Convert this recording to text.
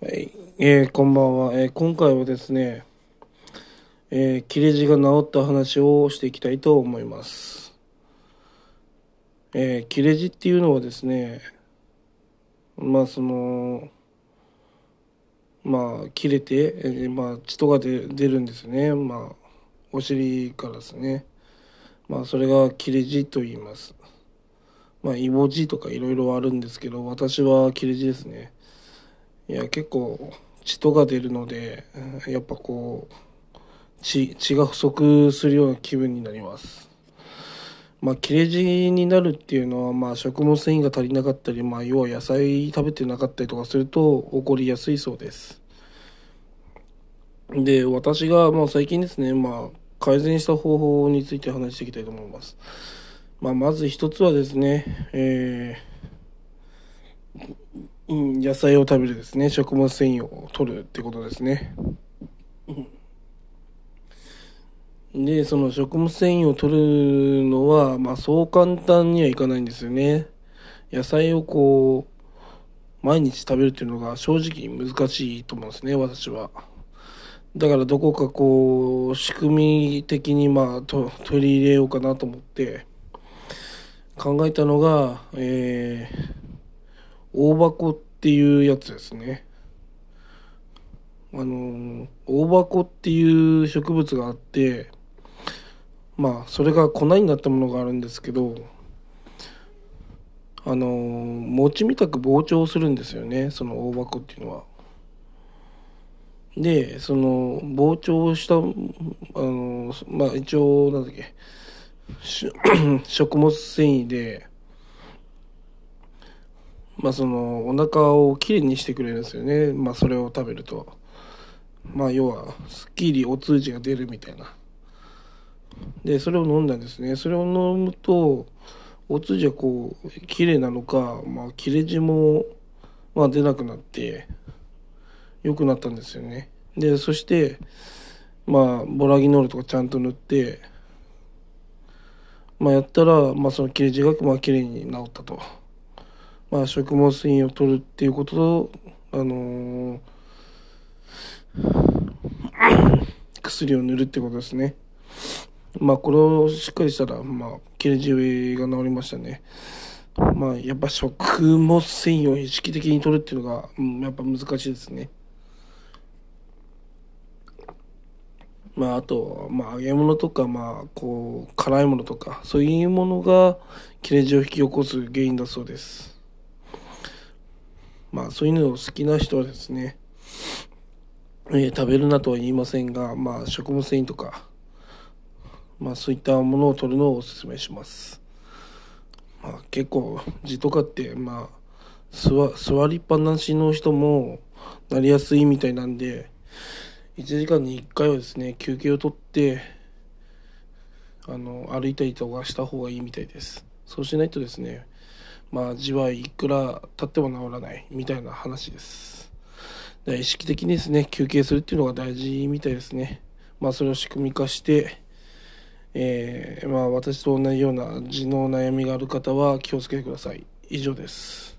はい、えーこんばんは、えー今回はですね、えー切れ字が治った話をしていきたいと思います。えー切れ字っていうのはですね、まあその、まあ切れて、えーまあ血とかで出るんですね。まあお尻からですね。まあそれが切れ字と言います。まあイボ字とかいろいろあるんですけど、私は切れ字ですね。いや結構血とか出るのでやっぱこう血血が不足するような気分になります。まあ切れ字になるっていうのはまあ食物繊維が足りなかったりまあ要は野菜食べてなかったりとかすると起こりやすいそうです。で私がまあ最近ですねまあ改善した方法について話していきたいと思います。まあまず一つはですねえーうん野菜を食べるですね。食物繊維を取るってことですね。うん。でその食物繊維を取るのはまあそう簡単にはいかないんですよね。野菜をこう毎日食べるっていうのが正直難しいと思うんですね私は。だからどこかこう仕組み的にまあと取り入れようかなと思って考えたのがえー大箱っていうやつですね。あの大箱っていう植物があってまあそれが粉になったものがあるんですけどあの餅みたく膨張するんですよねその大箱っていうのは。でその膨張したあのまあ一応なんだっけ 食物繊維でまあそのお腹をきれいにしてくれるんですよね。まあそれを食べると。まあ要はすっきりお通じが出るみたいな。でそれを飲んだんですね。それを飲むとお通じはこうきれいなのかまあ切れ字もまあ出なくなって良くなったんですよね。でそしてまあボラギノールとかちゃんと塗ってまあやったらまあその切れ字がまあきれいに治ったと。まあ、食物繊維を取るっていうことと、あのー薬を塗るってことですね。まあ、これをしっかりしたら、まあ、切れ字が治りましたね。まあ、やっぱ食物繊維を意識的に取るっていうのが、うん、やっぱ難しいですね。まあ、あと、まあ、揚げ物とか、まあ、こう、辛いものとか、そういうものが切れ字を引き起こす原因だそうです。まあそういうのを好きな人はですね、えー食べるなとは言いませんが、まあ食物繊維とか、まあそういったものを取るのをお勧めします。まあ結構痔とかって、まあ座座りっぱなしの人もなりやすいみたいなんで、1時間に1回はですね、休憩をとって、あの、歩いたりとかした方がいいみたいです。そうしないとですね、まあ字はいくら経っても治らないみたいな話です。で意識的にですね休憩するっていうのが大事みたいですね。まあそれを仕組み化して、えーまあ私と同じような字の悩みがある方は気をつけてください。以上です。